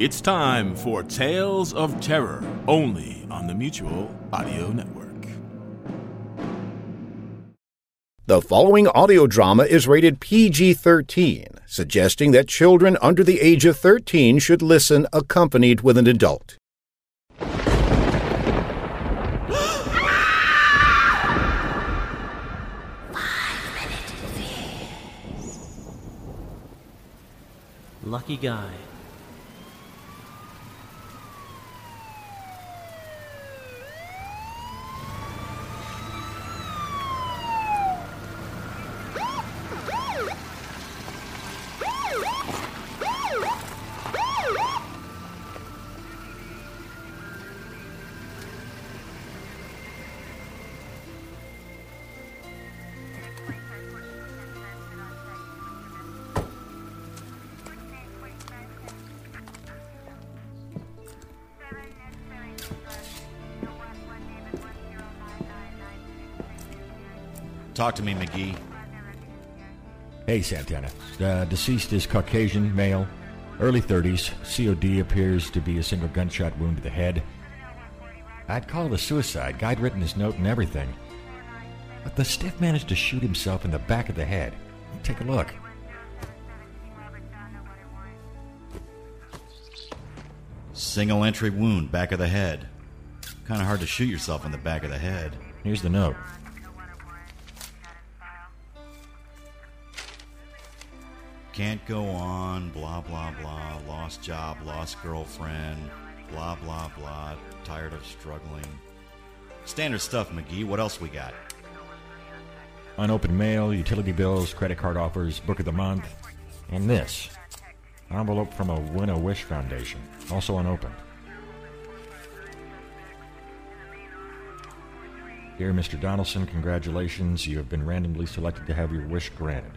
It's time for Tales of Terror, only on the Mutual Audio Network. The following audio drama is rated PG 13, suggesting that children under the age of 13 should listen accompanied with an adult. Lucky guy. Talk to me, McGee. Hey, Santana. Uh, deceased is Caucasian, male, early 30s. COD appears to be a single gunshot wound to the head. I'd call it a suicide. Guy'd written his note and everything. But the stiff managed to shoot himself in the back of the head. Take a look. Single entry wound, back of the head. Kind of hard to shoot yourself in the back of the head. Here's the note. Can't go on, blah, blah, blah. Lost job, lost girlfriend, blah, blah, blah. Tired of struggling. Standard stuff, McGee. What else we got? Unopened mail, utility bills, credit card offers, book of the month, and this. Envelope from a Win a Wish Foundation, also unopened. Dear Mr. Donaldson, congratulations. You have been randomly selected to have your wish granted.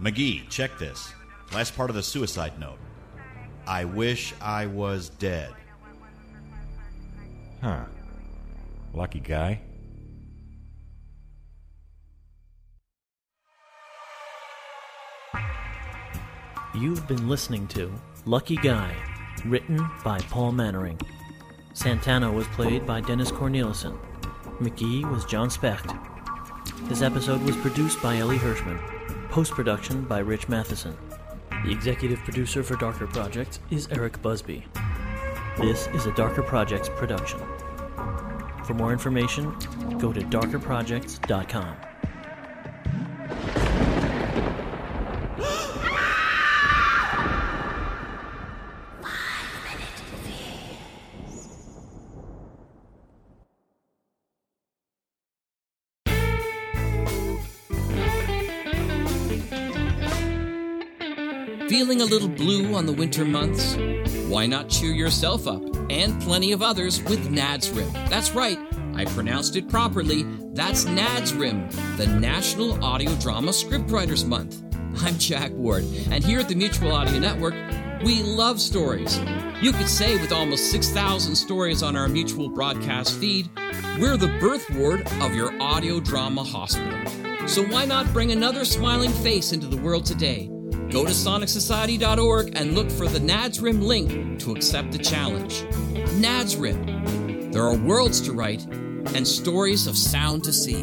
McGee, check this. Last part of the suicide note. I wish I was dead. Huh. Lucky guy. You've been listening to Lucky Guy, written by Paul Mannering. Santana was played by Dennis Cornelison. McGee was Jon Specht. This episode was produced by Ellie Hirschman. Post production by Rich Matheson. The executive producer for Darker Projects is Eric Busby. This is a Darker Projects production. For more information, go to darkerprojects.com. Feeling a little blue on the winter months? Why not cheer yourself up and plenty of others with NADSRIM? That's right, I pronounced it properly. That's NADSRIM, the National Audio Drama Scriptwriters Month. I'm Jack Ward, and here at the Mutual Audio Network, we love stories. You could say, with almost 6,000 stories on our mutual broadcast feed, we're the birth ward of your audio drama hospital. So why not bring another smiling face into the world today? Go to sonicsociety.org and look for the NADSRIM link to accept the challenge. NADSRIM. There are worlds to write and stories of sound to see.